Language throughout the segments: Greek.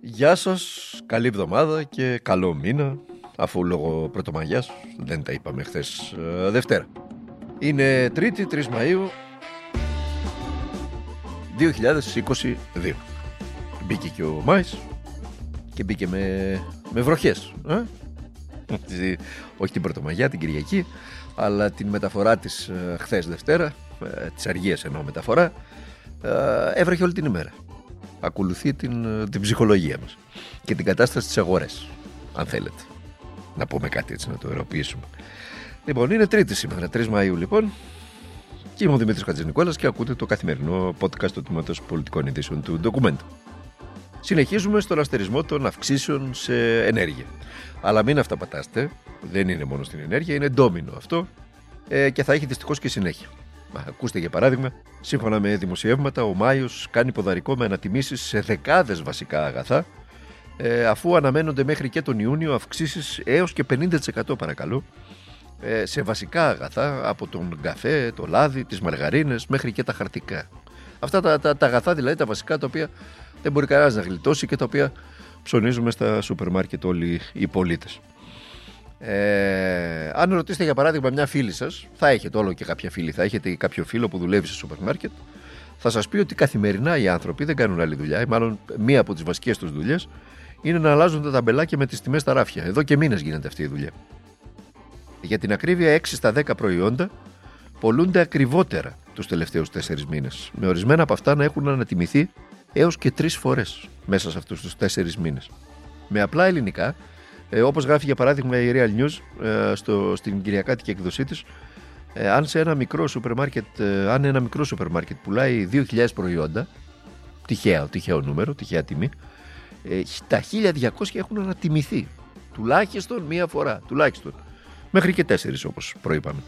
Γεια σας, καλή εβδομάδα και καλό μήνα αφού λόγω Πρωτομαγιάς δεν τα είπαμε χθες Δευτέρα. Είναι 3η 3 Μαΐου 2022. Μπήκε και ο Μάης και μπήκε με, με βροχές. Ε; Όχι την Πρωτομαγιά, την Κυριακή, αλλά την μεταφορά της ε, χθες Δευτέρα, ε, της αργίας εννοώ μεταφορά, ε, έβρεχε όλη την ημέρα. Ακολουθεί την, την ψυχολογία μας και την κατάσταση της αγορές, αν θέλετε. Να πούμε κάτι έτσι, να το ερωτήσουμε. Λοιπόν, είναι Τρίτη σήμερα, 3 Μαΐου λοιπόν. Και είμαι ο Δημήτρης Χατζηνικόλας και ακούτε το καθημερινό podcast του Τμήματος Πολιτικών Ειδήσεων του Ντοκουμέντου. Συνεχίζουμε στον αστερισμό των αυξήσεων σε ενέργεια. Αλλά μην αυταπατάστε, δεν είναι μόνο στην ενέργεια, είναι ντόμινο αυτό ε, και θα έχει δυστυχώς και συνέχεια. Μα, ακούστε για παράδειγμα, σύμφωνα με δημοσιεύματα, ο Μάιος κάνει ποδαρικό με ανατιμήσεις σε δεκάδες βασικά αγαθά, ε, αφού αναμένονται μέχρι και τον Ιούνιο αυξήσεις έως και 50% παρακαλώ ε, σε βασικά αγαθά από τον καφέ, το λάδι, τις μαργαρίνες μέχρι και τα χαρτικά. Αυτά τα, τα, τα αγαθά δηλαδή τα βασικά τα οποία δεν μπορεί κανένας να γλιτώσει και τα οποία ψωνίζουμε στα σούπερ μάρκετ όλοι οι πολίτες. Ε, αν ρωτήσετε για παράδειγμα μια φίλη σας, θα έχετε όλο και κάποια φίλη, θα έχετε κάποιο φίλο που δουλεύει σε σούπερ μάρκετ, θα σας πει ότι καθημερινά οι άνθρωποι δεν κάνουν άλλη δουλειά, ή μάλλον μία από τις βασικές τους δουλειές είναι να αλλάζουν τα ταμπελάκια με τις τιμές στα ράφια. Εδώ και μήνες γίνεται αυτή η δουλειά. Για την ακρίβεια, 6 στα 10 προϊόντα πολλούνται ακριβότερα τους τελευταίους 4 μήνες. Με ορισμένα από αυτά να έχουν ανατιμηθεί έως και 3 φορές μέσα σε αυτούς τους 4 μήνες. Με απλά ελληνικά, ε, όπως γράφει για παράδειγμα η Real News ε, στο, στην Κυριακάτικη εκδοσή της, ε, αν σε ένα μικρό σούπερ μάρκετ, ε, αν ένα μικρό σούπερ μάρκετ πουλάει 2.000 προϊόντα, τυχαίο, τυχαίο νούμερο, τυχαία τιμή, ε, τα 1.200 έχουν ανατιμηθεί. Τουλάχιστον μία φορά. Τουλάχιστον μέχρι και 4 όπως προείπαμε.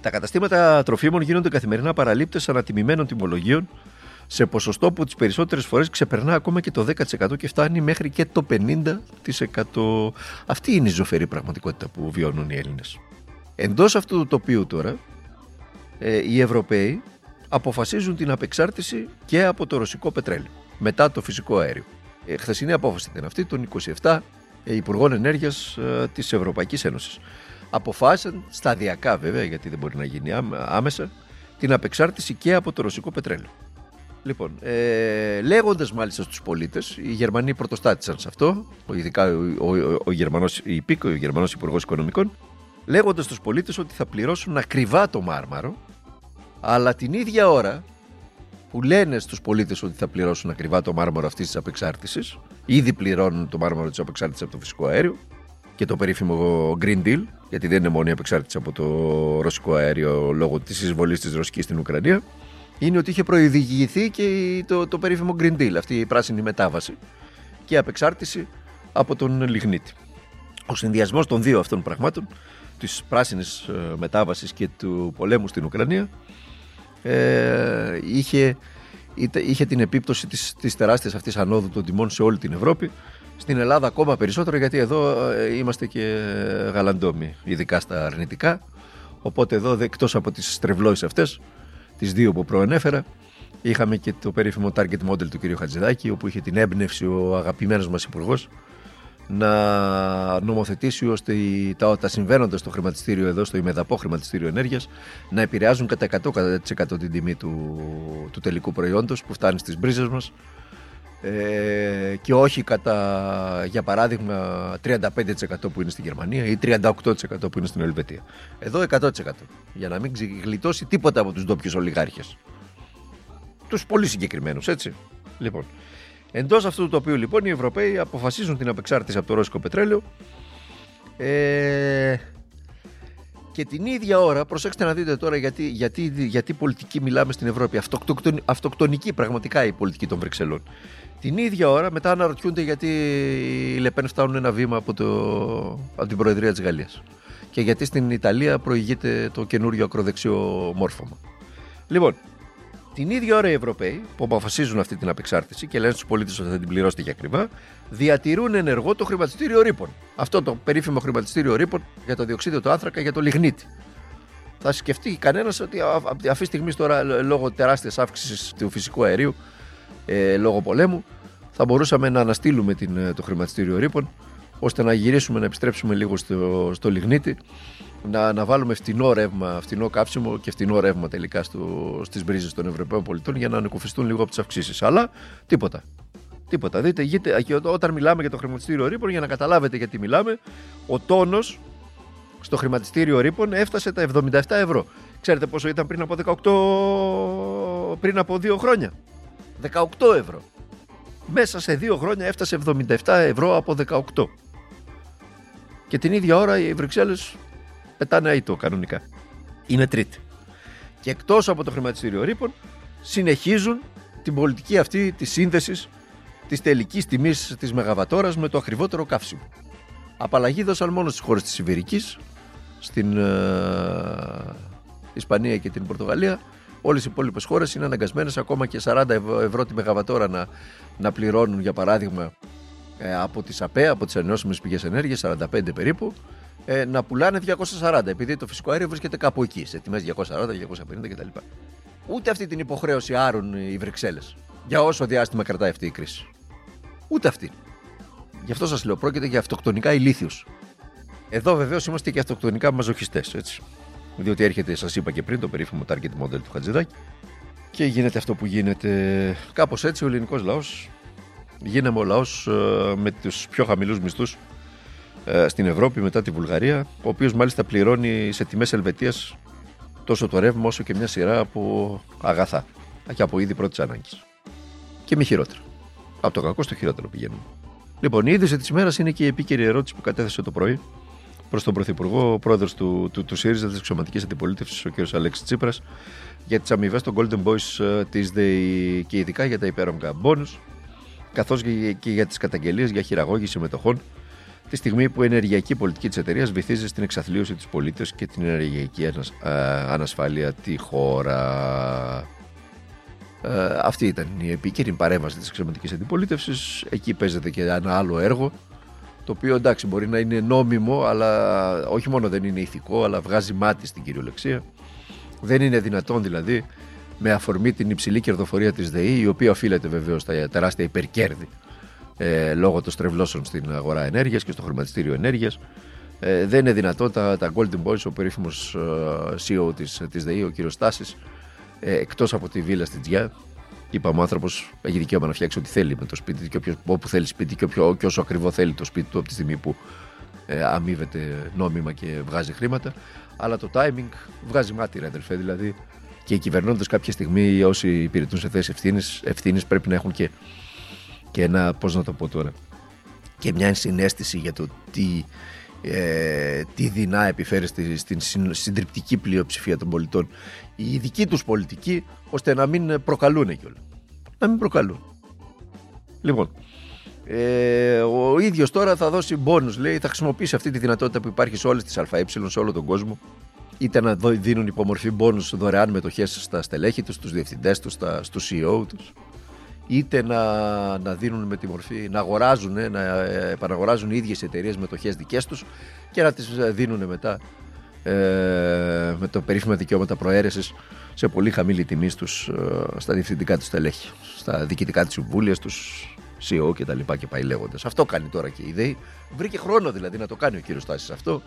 Τα καταστήματα τροφίμων γίνονται καθημερινά παραλήπτες ανατιμημένων τιμολογίων σε ποσοστό που τις περισσότερες φορές ξεπερνά ακόμα και το 10% και φτάνει μέχρι και το 50%. Αυτή είναι η ζωφερή πραγματικότητα που βιώνουν οι Έλληνες. Εντός αυτού του τοπίου τώρα, ε, οι Ευρωπαίοι αποφασίζουν την απεξάρτηση και από το ρωσικό πετρέλαιο μετά το φυσικό αέριο. Ε, χθεσινή απόφαση ήταν αυτή των 27 Υπουργών Ενέργειας ε, της Ευρωπαϊκής Ένωσης. Αποφάσισαν σταδιακά βέβαια, γιατί δεν μπορεί να γίνει άμεσα, την απεξάρτηση και από το ρωσικό πετρέλαιο. Λοιπόν, ε, λέγοντας μάλιστα στους πολίτες, οι Γερμανοί πρωτοστάτησαν σε αυτό, ειδικά ο, ο, ο Γερμανός, η ΠΙΚ, ο Γερμανός Υπουργός Οικονομικών, λέγοντας στους πολίτες ότι θα πληρώσουν ακριβά το μάρμαρο, αλλά την ίδια ώρα που λένε στους πολίτες ότι θα πληρώσουν ακριβά το μάρμαρο αυτής της απεξάρτησης. Ήδη πληρώνουν το μάρμαρο της απεξάρτησης από το φυσικό αέριο και το περίφημο Green Deal, γιατί δεν είναι μόνο η απεξάρτηση από το ρωσικό αέριο λόγω της εισβολής της Ρωσικής στην Ουκρανία, είναι ότι είχε προειδηγηθεί και το, το περίφημο Green Deal, αυτή η πράσινη μετάβαση και η απεξάρτηση από τον λιγνίτη. Ο συνδυασμός των δύο αυτών πραγμάτων, της πράσινης ε, μετάβασης και του πολέμου στην Ουκρανία, ε, είχε, είχε την επίπτωση της, της τεράστιας αυτής ανόδου των τιμών σε όλη την Ευρώπη. Στην Ελλάδα ακόμα περισσότερο γιατί εδώ ε, είμαστε και γαλαντόμοι, ειδικά στα αρνητικά. Οπότε εδώ εκτός από τις στρεβλώσεις αυτές, τις δύο που προενέφερα, είχαμε και το περίφημο target model του κ. Χατζηδάκη, όπου είχε την έμπνευση ο αγαπημένος μας υπουργός να νομοθετήσει ώστε τα, τα συμβαίνοντα στο χρηματιστήριο εδώ, στο ημεδαπό χρηματιστήριο ενέργειας, να επηρεάζουν κατά 100% την τιμή του, του τελικού προϊόντος που φτάνει στις μπρίζες μας ε, και όχι κατά, για παράδειγμα, 35% που είναι στη Γερμανία ή 38% που είναι στην Ελβετία. Εδώ 100% για να μην γλιτώσει τίποτα από τους ντόπιους ολιγάρχες. Τους πολύ συγκεκριμένους, έτσι. Λοιπόν, Εντός αυτού του τοπίου λοιπόν οι Ευρωπαίοι αποφασίζουν την απεξάρτηση από το ρώσικο πετρέλαιο ε, και την ίδια ώρα, προσέξτε να δείτε τώρα γιατί, γιατί, γιατί πολιτική μιλάμε στην Ευρώπη, αυτοκτονική, αυτοκτονική πραγματικά η πολιτική των Βρυξελών. Την ίδια ώρα μετά αναρωτιούνται γιατί οι Λεπέν φτάνουν ένα βήμα από, το, από την Προεδρία της Γαλλίας και γιατί στην Ιταλία προηγείται το καινούριο ακροδεξιό μόρφωμα. Λοιπόν, την ίδια ώρα οι Ευρωπαίοι που αποφασίζουν αυτή την απεξάρτηση και λένε στους πολίτες ότι θα την πληρώσετε για ακριβά, διατηρούν ενεργό το χρηματιστήριο ρήπων. Αυτό το περίφημο χρηματιστήριο ρήπων για το διοξείδιο του άνθρακα για το λιγνίτη. Θα σκεφτεί κανένας ότι αυτή τη στιγμή τώρα λόγω τεράστιας αύξησης του φυσικού αερίου, ε, λόγω πολέμου, θα μπορούσαμε να αναστείλουμε την, ε, το χρηματιστήριο ρήπων ώστε να γυρίσουμε, να επιστρέψουμε λίγο στο, στο λιγνίτη, να, να βάλουμε φτηνό ρεύμα, φτηνό καύσιμο και φτηνό ρεύμα τελικά στο, στις μπρίζες των Ευρωπαίων πολιτών για να ανεκουφιστούν λίγο από τις αυξήσεις. Αλλά τίποτα. Τίποτα. Δείτε, γείτε, όταν μιλάμε για το χρηματιστήριο ρήπων, για να καταλάβετε γιατί μιλάμε, ο τόνος στο χρηματιστήριο ρήπων έφτασε τα 77 ευρώ. Ξέρετε πόσο ήταν πριν από 18, πριν από δύο χρόνια; 18 ευρώ. Μέσα σε δύο χρόνια έφτασε 77 ευρώ από 18. Και την ίδια ώρα οι Βρυξέλλες πετάνε αίτο κανονικά. Είναι τρίτη. Και εκτός από το χρηματιστήριο ρήπων συνεχίζουν την πολιτική αυτή της σύνδεσης της τελικής τιμής της μεγαβατόρας με το ακριβότερο καύσιμο. Απαλλαγή δώσαν μόνο στις χώρες της Ιβηρικής, στην ε, Ισπανία και την Πορτογαλία. Όλες οι υπόλοιπες χώρες είναι αναγκασμένες ακόμα και 40 ευρώ τη μεγαβατόρα να, να πληρώνουν, για παράδειγμα, ε, από τις ΑΠΕ, από τις ανανεώσιμες πηγές ενέργειας, 45 περίπου, ε, να πουλάνε 240, επειδή το φυσικό αέριο βρίσκεται κάπου εκεί, σε τιμές 240, 250 κτλ. Ούτε αυτή την υποχρέωση άρουν οι Βρυξέλλες για όσο διάστημα κρατάει αυτή η κρίση. Ούτε αυτή. Γι' αυτό σας λέω, πρόκειται για αυτοκτονικά ηλίθιους. Εδώ βεβαίως είμαστε και αυτοκτονικά μαζοχιστές, έτσι. Διότι έρχεται, σας είπα και πριν, το περίφημο target model του Χατζηδάκη και γίνεται αυτό που γίνεται. Κάπως έτσι ο ελληνικός λαός γίναμε ο λαός ε, με τους πιο χαμηλούς μισθούς ε, στην Ευρώπη μετά τη Βουλγαρία, ο οποίος μάλιστα πληρώνει σε τιμές Ελβετίας τόσο το ρεύμα όσο και μια σειρά από αγαθά και από είδη πρώτης ανάγκης. Και μη χειρότερα. Από το κακό στο χειρότερο πηγαίνουμε. Λοιπόν, η είδηση της ημέρα είναι και η επίκαιρη ερώτηση που κατέθεσε το πρωί προς τον Πρωθυπουργό, ο πρόεδρος του, του, του ΣΥΡΙΖΑ, της Εξωματικής Αντιπολίτευσης, ο κ. Αλέξης Τσίπρας, για τις αμοιβές των Golden Boys ε, της ΔΕΗ και ειδικά για τα υπέρογκα μπόνου, καθώς και για τις καταγγελίες για χειραγώγηση μετοχών, τη στιγμή που η ενεργειακή πολιτική της εταιρείας βυθίζει στην εξαθλίωση της πολίτε και την ενεργειακή ε, ανασφάλεια τη χώρα. Ε, αυτή ήταν η επίκαιρη παρέμβαση της εξωματική αντιπολίτευσης. Εκεί παίζεται και ένα άλλο έργο το οποίο εντάξει μπορεί να είναι νόμιμο, αλλά όχι μόνο δεν είναι ηθικό, αλλά βγάζει μάτι στην κυριολεξία. Δεν είναι δυνατόν δηλαδή με αφορμή την υψηλή κερδοφορία της ΔΕΗ, η οποία οφείλεται βεβαίως στα τεράστια υπερκέρδη ε, λόγω των στρεβλώσεων στην αγορά ενέργειας και στο χρηματιστήριο ενέργειας. Ε, δεν είναι δυνατόν τα, τα Golden Boys, ο περίφημος ε, CEO της, της ΔΕΗ, ο κύριος Στάσης, ε, εκτός από τη βίλα στην Τζιά, Είπαμε, ο άνθρωπος έχει δικαίωμα να φτιάξει ό,τι θέλει με το σπίτι και όποιος, όπου θέλει σπίτι και, όποιο, και όσο ακριβό θέλει το σπίτι του από τη στιγμή που ε, αμείβεται νόμιμα και βγάζει χρήματα. Αλλά το timing βγάζει μάτια, αδελφέ. Δηλαδή και οι κυβερνώντες κάποια στιγμή, όσοι υπηρετούν σε θέσεις ευθύνης, πρέπει να έχουν και, και ένα, πώς να το πω τώρα, και μια συνέστηση για το τι, ε, τι δεινά επιφέρει στην συντριπτική πλειοψηφία των πολιτών η δική τους πολιτική ώστε να μην προκαλούν κιόλας. Να μην προκαλούν. Λοιπόν, ε, ο ίδιος τώρα θα δώσει μπόνους, λέει, θα χρησιμοποιήσει αυτή τη δυνατότητα που υπάρχει σε όλες τις ΑΕ, σε όλο τον κόσμο, είτε να δίνουν υπομορφή μπόνους δωρεάν μετοχές στα στελέχη τους, στους διευθυντές τους, στα, στους CEO τους, είτε να, να δίνουν με τη μορφή, να αγοράζουν, να επαναγοράζουν οι ίδιες εταιρείες μετοχές δικές τους και να τις δίνουν μετά ε, με το περίφημα δικαιώματα προαίρεσης σε πολύ χαμηλή τιμή στους, ε, στα διευθυντικά τους στελέχη, στα διοικητικά της συμβούλια, στους CEO και τα λοιπά και πάει λέγοντας. Αυτό κάνει τώρα και η ΔΕΗ. Βρήκε χρόνο δηλαδή να το κάνει ο κύριος Τάση αυτό.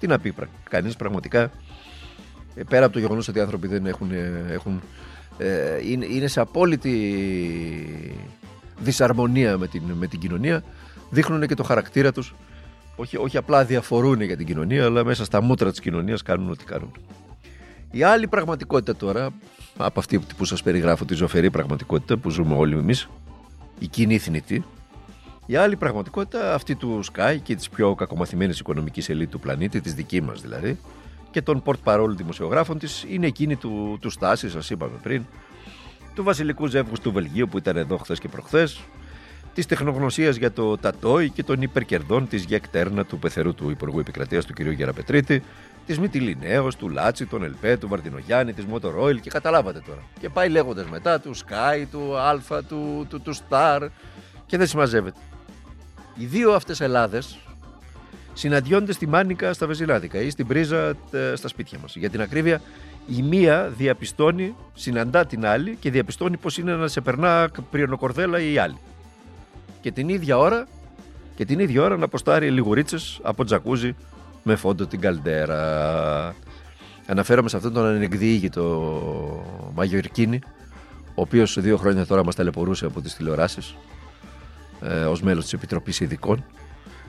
Τι να πει κανείς πραγματικά. Ε, πέρα από το γεγονός ότι οι άνθρωποι δεν έχουν, έχουν ε, είναι, είναι σε απόλυτη δυσαρμονία με την, με την κοινωνία, δείχνουν και το χαρακτήρα τους. Όχι, όχι απλά διαφορούν για την κοινωνία, αλλά μέσα στα μούτρα της κοινωνίας κάνουν ό,τι κάνουν. Η άλλη πραγματικότητα τώρα, από αυτή που σας περιγράφω, τη ζωφερή πραγματικότητα που ζούμε όλοι εμείς, η κοινή θνητή, η άλλη πραγματικότητα, αυτή του Sky και της πιο κακομαθημένης οικονομικής ελίτ του πλανήτη, της δική μας δηλαδή, και των porte-parole δημοσιογράφων της, είναι εκείνη του, του Στάση, σας είπαμε πριν, του βασιλικού ζεύγους του Βελγίου που ήταν εδώ χθες και προχθές, της τεχνογνωσίας για το Τατόι και των υπερκερδών της ΓΕΚ Τέρνα του πεθερού του Υπουργού Επικρατείας του κ. Γεραπετρίτη, της Μυτιληναίου, του Λάτση, των ΕΛΠΕ, του Βαρδινογιάννη, της Motor Oil και καταλάβατε τώρα. Και πάει λέγοντας μετά του Sky, του Αλφα, του, του, του Star και δεν συμμαζεύεται. Οι δύο αυτές Ελλάδες συναντιόνται στη Μάνικα στα Βεζινάδικα ή στην Πρίζα ε, στα σπίτια μας. Για την ακρίβεια, η μία διαπιστώνει, συναντά την άλλη και διαπιστώνει πώ είναι να σε περνά πριονοκορδέλα ή η άλλη. Και την ίδια ώρα, και την ίδια ώρα να αποστάρει λιγουρίτσες από τζακούζι με φόντο την καλτέρα. Αναφέρομαι σε αυτόν τον ανεκδίγητο Μάγιο Ιρκίνη, ο οποίος δύο χρόνια τώρα μας ταλαιπωρούσε από τις τηλεοράσεις ε, ως μέλος της Επιτροπής Ειδικών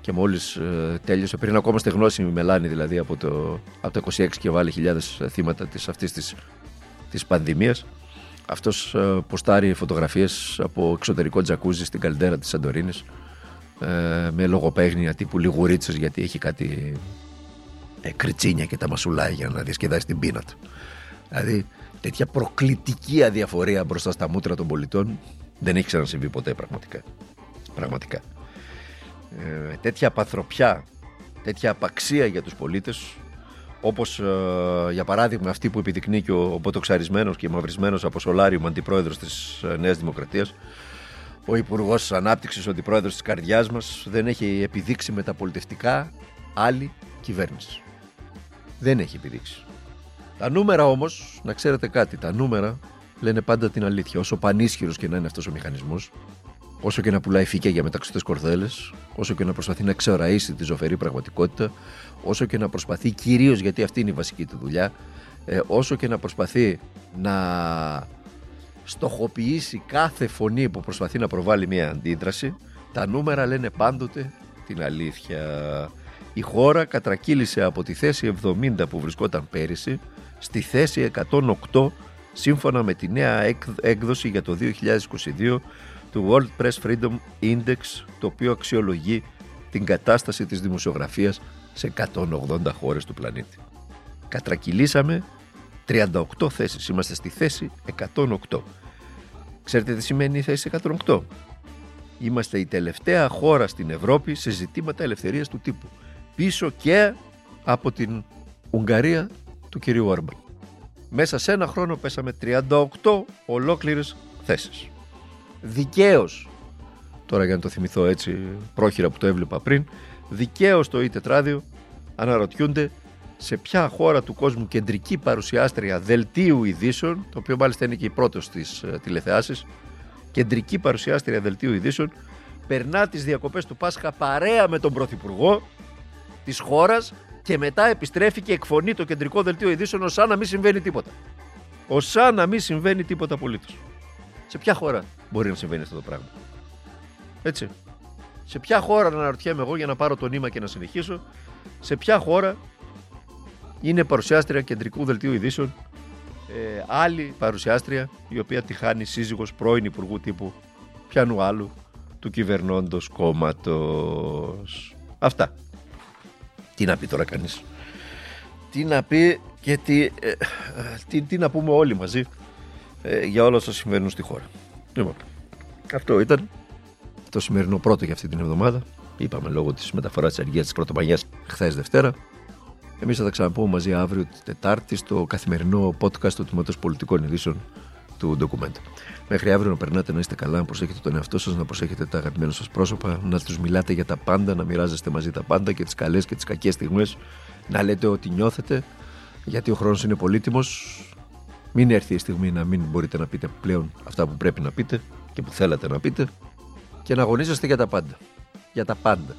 και μόλις ε, τέλειωσε, πριν ακόμα στεγνώσει η Μελάνη δηλαδή από το, από το 26 και βάλει χιλιάδες θύματα της, αυτής της, της πανδημίας αυτός ε, ποστάρει φωτογραφίες από εξωτερικό τζακούζι στην καλντέρα της Σαντορίνης ε, με λογοπαίγνια τύπου λιγουρίτσες γιατί έχει κάτι ε, κριτσίνια και τα μασουλάει για να διασκεδάσει την πείνα του. Δηλαδή τέτοια προκλητική αδιαφορία μπροστά στα μούτρα των πολιτών δεν έχει ξανασυμβεί ποτέ πραγματικά. Πραγματικά. Ε, τέτοια παθροπιά, τέτοια απαξία για τους πολίτες όπως ε, για παράδειγμα αυτή που επιδεικνύει και ο, ο ποτοξαρισμένος και μαυρισμένος από Σολάριουμ αντιπρόεδρος της ε, Νέας Δημοκρατίας ο Υπουργός Ανάπτυξης, ο αντιπρόεδρος της καρδιάς μας, δεν έχει επιδείξει μεταπολιτευτικά άλλη κυβέρνηση. Δεν έχει επιδείξει. Τα νούμερα όμως, να ξέρετε κάτι, τα νούμερα λένε πάντα την αλήθεια. Όσο πανίσχυρος και να είναι αυτός ο μηχανισμός, όσο και να πουλάει φύκια για μεταξωτές κορδέλες, όσο και να προσπαθεί να εξοραίσει τη ζωφερή πραγματικότητα, όσο και να προσπαθεί κυρίως γιατί αυτή είναι η βασική του δουλειά, ε, όσο και να προσπαθεί να στοχοποιήσει κάθε φωνή που προσπαθεί να προβάλλει μια αντίδραση, τα νούμερα λένε πάντοτε την αλήθεια. Η χώρα κατρακύλησε από τη θέση 70 που βρισκόταν πέρυσι στη θέση 108 σύμφωνα με τη νέα έκδοση για το 2022 του World Press Freedom Index το οποίο αξιολογεί την κατάσταση της δημοσιογραφίας σε 180 χώρες του πλανήτη. Κατρακυλήσαμε 38 θέσεις. Είμαστε στη θέση 108. Ξέρετε τι σημαίνει η θέση 108. Είμαστε η τελευταία χώρα στην Ευρώπη σε ζητήματα ελευθερίας του τύπου. Πίσω και από την Ουγγαρία του κυρίου Όρμπαν. Μέσα σε ένα χρόνο πέσαμε 38 ολόκληρες θέσεις. Δικαίως, τώρα για να το θυμηθώ έτσι πρόχειρα που το έβλεπα πριν, δικαίως το ή τετράδιο αναρωτιούνται σε ποια χώρα του κόσμου κεντρική παρουσιάστρια δελτίου ειδήσεων, το οποίο μάλιστα είναι και η πρώτη στι ε, τηλεθεάσει, κεντρική παρουσιάστρια δελτίου ειδήσεων, περνά τις διακοπές του Πάσχα παρέα με τον Πρωθυπουργό της χώρας και μετά επιστρέφει και εκφωνεί το κεντρικό δελτίο ειδήσεων ως σαν να μην συμβαίνει τίποτα. Ω σαν να μην συμβαίνει τίποτα απολύτως. Σε ποια χώρα; Μπορεί να συμβαίνει αυτό το πράγμα. Έτσι. Σε ποια χώρα να αναρωτιέμαι εγώ για να πάρω το νήμα και να συνεχίσω, σε ποια χώρα είναι παρουσιάστρια κεντρικού δελτίου ειδήσεων. Ε, άλλη παρουσιάστρια η οποία τη χάνει σύζυγος πρώην υπουργού τύπου πιανού άλλου του κυβερνώντος κόμματος. Αυτά. Τι να πει τώρα κανείς. Τι να πει και τι, ε, τι, τι να πούμε όλοι μαζί ε, για όλα όσα συμβαίνουν στη χώρα. Λοιπόν, αυτό ήταν το σημερινό πρώτο για αυτή την εβδομάδα. Είπαμε λόγω της μεταφοράς της αργίας της Πρωτομαγιάς χθες Δευτέρα. Εμείς θα τα ξαναπούμε μαζί αύριο Τετάρτη στο καθημερινό podcast του Τμήματος Πολιτικών Ειδήσεων του Document. Μέχρι αύριο να περνάτε να είστε καλά, να προσέχετε τον εαυτό σας, να προσέχετε τα αγαπημένα σας πρόσωπα, να τους μιλάτε για τα πάντα, να μοιράζεστε μαζί τα πάντα και τις καλές και τις κακές στιγμές, να λέτε ό,τι νιώθετε, γιατί ο χρόνος είναι πολύτιμος. Μην έρθει η στιγμή να μην μπορείτε να πείτε πλέον αυτά που πρέπει να πείτε και που θέλατε να πείτε και να αγωνίζεστε για τα πάντα. Για τα πάντα.